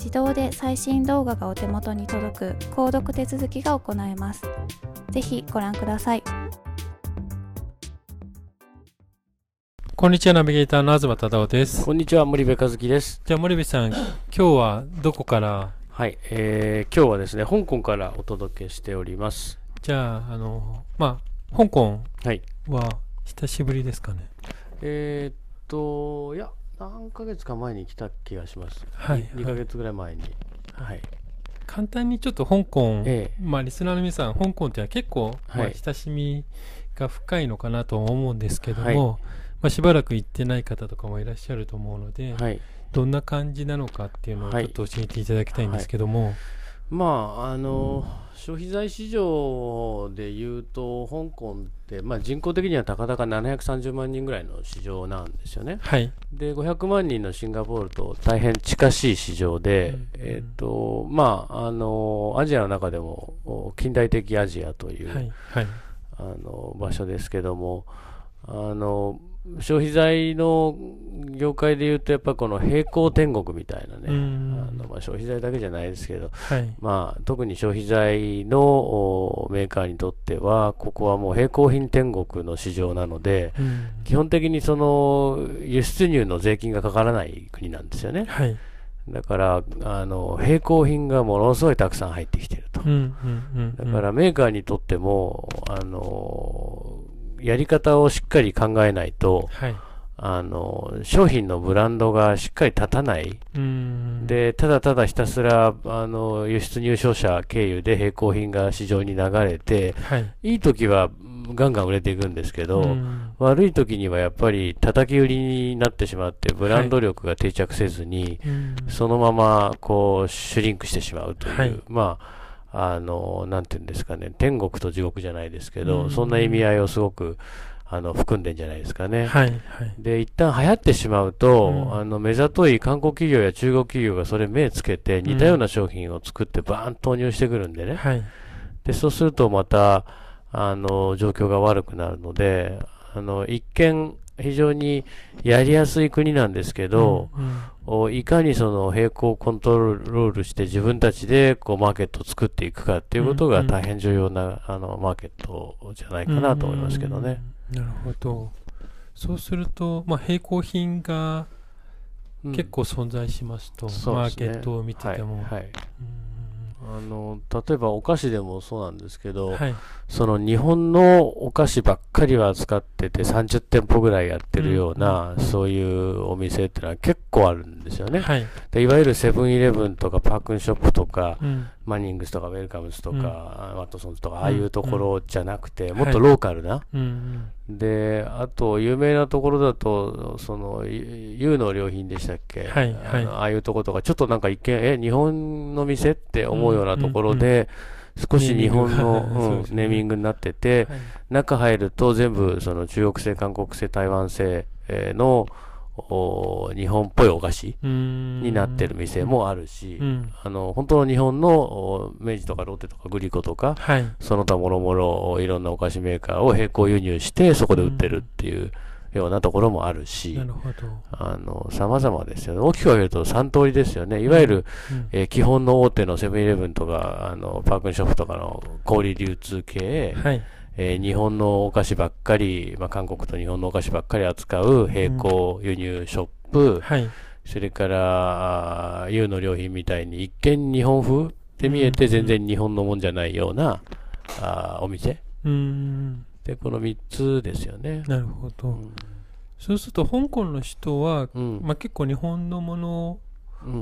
自動で最新動画がお手元に届く購読手続きが行えます。ぜひご覧ください。こんにちは、ナビゲーターの東忠夫です。こんにちは、森部和樹です。じゃあ、森部さん、今日はどこから？はい、えー、今日はですね、香港からお届けしております。じゃあ、あの、まあ、香港は久しぶりですかね？はい、えー、っと、いや、何ヶ月か前に来た気がします。はい。2, 2ヶ月ぐらい前に。はい。簡単にちょっと香港、ええ、まあリスナーの皆さん、香港っては結構、まあ、親しみが深いのかなと思うんですけども、はい、まあ、しばらく行ってない方とかもいらっしゃると思うので、はい、どんな感じなのかっていうのをちょっと教えていただきたいんですけども。はいまああの、うん、消費財市場でいうと、香港って、まあ、人口的にはたかだか730万人ぐらいの市場なんですよね。はい、で500万人のシンガポールと大変近しい市場で、うん、えーとまあ、あのアジアの中でも近代的アジアという、はい。はい、あの場所ですけども、あの消費財の業界でいうと、やっぱこの平行天国みたいなね、あのまあ、消費財だけじゃないですけど、はい、まあ、特に消費財のメーカーにとっては、ここはもう並行品天国の市場なので、基本的にその輸出入の税金がかからない国なんですよね。はい。だから、あの、並行品がものすごいたくさん入ってきてると。だからメーカーにとっても、あの、やり方をしっかり考えないと、はい、あの商品のブランドがしっかり立たない、でただただひたすらあの輸出入商社経由で並行品が市場に流れて、はい、いい時はガンガン売れていくんですけど、悪い時にはやっぱり叩き売りになってしまって、ブランド力が定着せずに、はい、そのままこうシュリンクしてしまうという、はい、まああの、なんていうんですかね、天国と地獄じゃないですけど、そんな意味合いをすごく、あの、含んでんじゃないですかね。はい。はい、で、一旦流行ってしまうと、うん、あの、目ざとい韓国企業や中国企業がそれ目つけて、似たような商品を作ってバーン投入してくるんでね。はい。で、そうするとまた、あの、状況が悪くなるので、あの、一見、非常にやりやすい国なんですけど、うんうん、いかにその並行コントロールして自分たちでこうマーケットを作っていくかっていうことが大変重要な、うんうん、あのマーケットじゃないかなと思いますけどね。なるほど。そうすると、まあ、並行品が結構存在しますと、うんすね、マーケットを見てても。はい、はいあの例えばお菓子でもそうなんですけど、はい、その日本のお菓子ばっかりは扱ってて30店舗ぐらいやってるような、うん、そういうお店っていうのは結構あるんですよね。はい、でいわゆるセブンイレブンとかパークンショップとか、うん、マニングスとかウェルカムズとか、うん、ワットソンズとか、ああいうところじゃなくて、もっとローカルな、で、あと、有名なところだと、その、U の良品でしたっけ、はいはい、ああいうところとか、ちょっとなんか一見、え、日本の店って思うようなところで、少し日本の、ネーミングになってて、中入ると全部その中国製、韓国製、台湾製の日本っぽいお菓子になってる店もあるし、うん、あの本当の日本の明治とかロッテとかグリコとか、はい、その他もろもろいろんなお菓子メーカーを並行輸入してそこで売ってるっていう。ようなところもあるし、なるほど。あの、様々ですよね。大きく分けると3通りですよね。いわゆる、うん、えー、基本の大手のセブンイレブンとか、あの、パークンショップとかの小売流通系、はい、えー、日本のお菓子ばっかり、まあ、韓国と日本のお菓子ばっかり扱う並行輸入ショップ、うんはい、それから、U の良品みたいに一見日本風で見えて全然日本のもんじゃないような、あお店。うんで、この3つですよね。なるほど。うん、そうすると、香港の人は、うん、まあ、結構日本のもの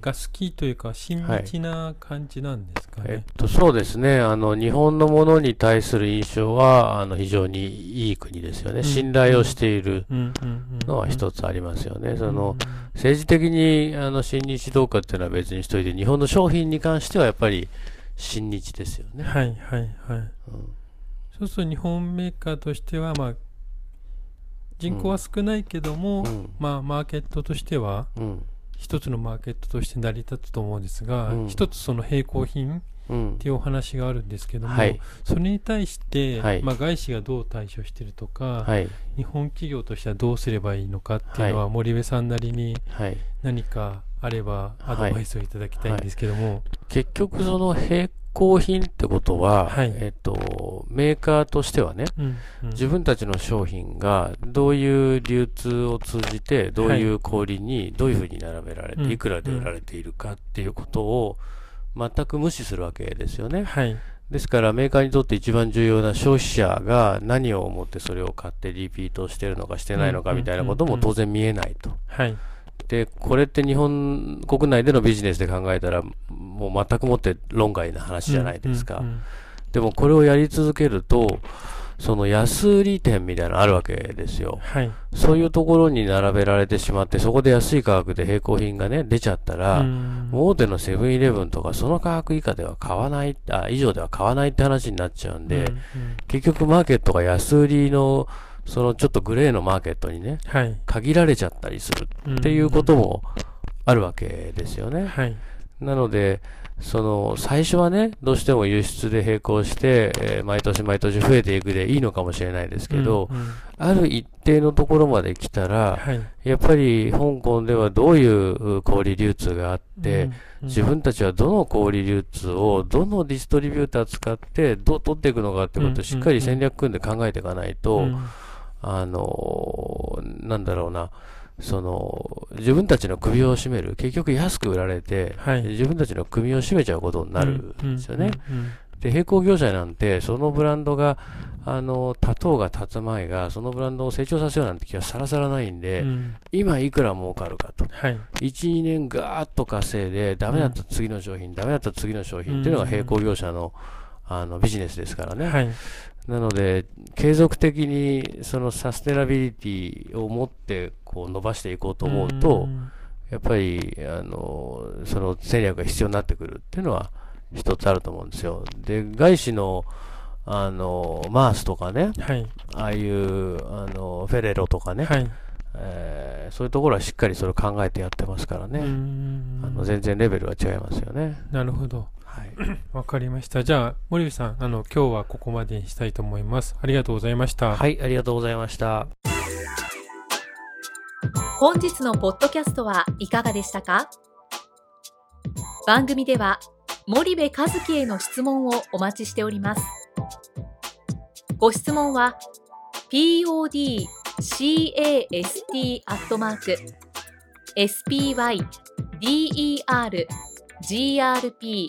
が好きというか、親日な感じなんですかね。はい、えっと、そうですね。あの、日本のものに対する印象は、あの、非常にいい国ですよね。信頼をしているのは一つありますよね。その、政治的に、あの、親日どうかっていうのは別にしといて、日本の商品に関してはやっぱり親日ですよね。はい、はい、はい。うんそうすると日本メーカーとしては、まあ、人口は少ないけども、うん、まあ、マーケットとしては、一つのマーケットとして成り立つと思うんですが、うん、一つその並行品っていうお話があるんですけども、はい、それに対して、はい、まあ、外資がどう対処しているとか、はい、日本企業としてはどうすればいいのかっていうのは、森部さんなりに何かあればアドバイスをいただきたいんですけども、結局その並行品ってことは、はい、えっと、メーカーとしてはね、うんうん、自分たちの商品がどういう流通を通じて、どういう小売にどういうふうに並べられて、はい、いくらで売られているかっていうことを全く無視するわけですよね。はい、ですからメーカーにとって一番重要な消費者が何を思ってそれを買ってリピートしてるのかしてないのかみたいなことも当然見えないと。はい。で、これって日本国内でのビジネスで考えたら、もう全くもって論外な話じゃないですか。でもこれをやり続けると、その安売り店みたいなのあるわけですよ。はい。そういうところに並べられてしまって、そこで安い価格で並行品がね、出ちゃったら、大手のセブンイレブンとかその価格以下では買わない、あ、以上では買わないって話になっちゃうんで、うんうん、結局マーケットが安売りのそのちょっとグレーのマーケットにね、はい、限られちゃったりするっていうこともあるわけですよね。はい、なので、その、最初はね、どうしても輸出で並行して、えー、毎年毎年増えていくでいいのかもしれないですけど、うんうん、ある一定のところまで来たら、はい、やっぱり香港ではどういう小売流通があって、うんうん、自分たちはどの小売流通をどのディストリビューター使ってどう取っていくのかってことをしっかり戦略組んで考えていかないと、うんうん。あの、なんだろうな、その、自分たちの首を絞める。結局安く売られて、はい、自分たちの首を絞めちゃうことになるんですよね。で、並行業者なんて、そのブランドが、あの、立とうが立つ前が、そのブランドを成長させようなんて気はさらさらないんで、うん、今いくら儲かるかと。はい、1、2年ガーッと稼いで、ダメだった次の商品、うん、ダメだった次の商品っていうのが並行業者の、あのビジネスですからね。はい、なので、継続的にそのサステナビリティを持ってこう伸ばしていこうと思うと、やっぱり、あの、その戦略が必要になってくるっていうのは一つあると思うんですよ。で、外資の、あの、マースとかね、はい、ああいう、あの、フェレロとかね、はい、えー、そういうところはしっかりそれを考えてやってますからね、あの全然レベルは違いますよね。なるほど。はい。わかりました。じゃあ、森部さん、あの、今日はここまでにしたいと思います。ありがとうございました。はい、ありがとうございました。本日のポッドキャストはいかがでしたか？番組では、森部和樹への質問をお待ちしております。ご質問は、podcast アットマーク spyder grp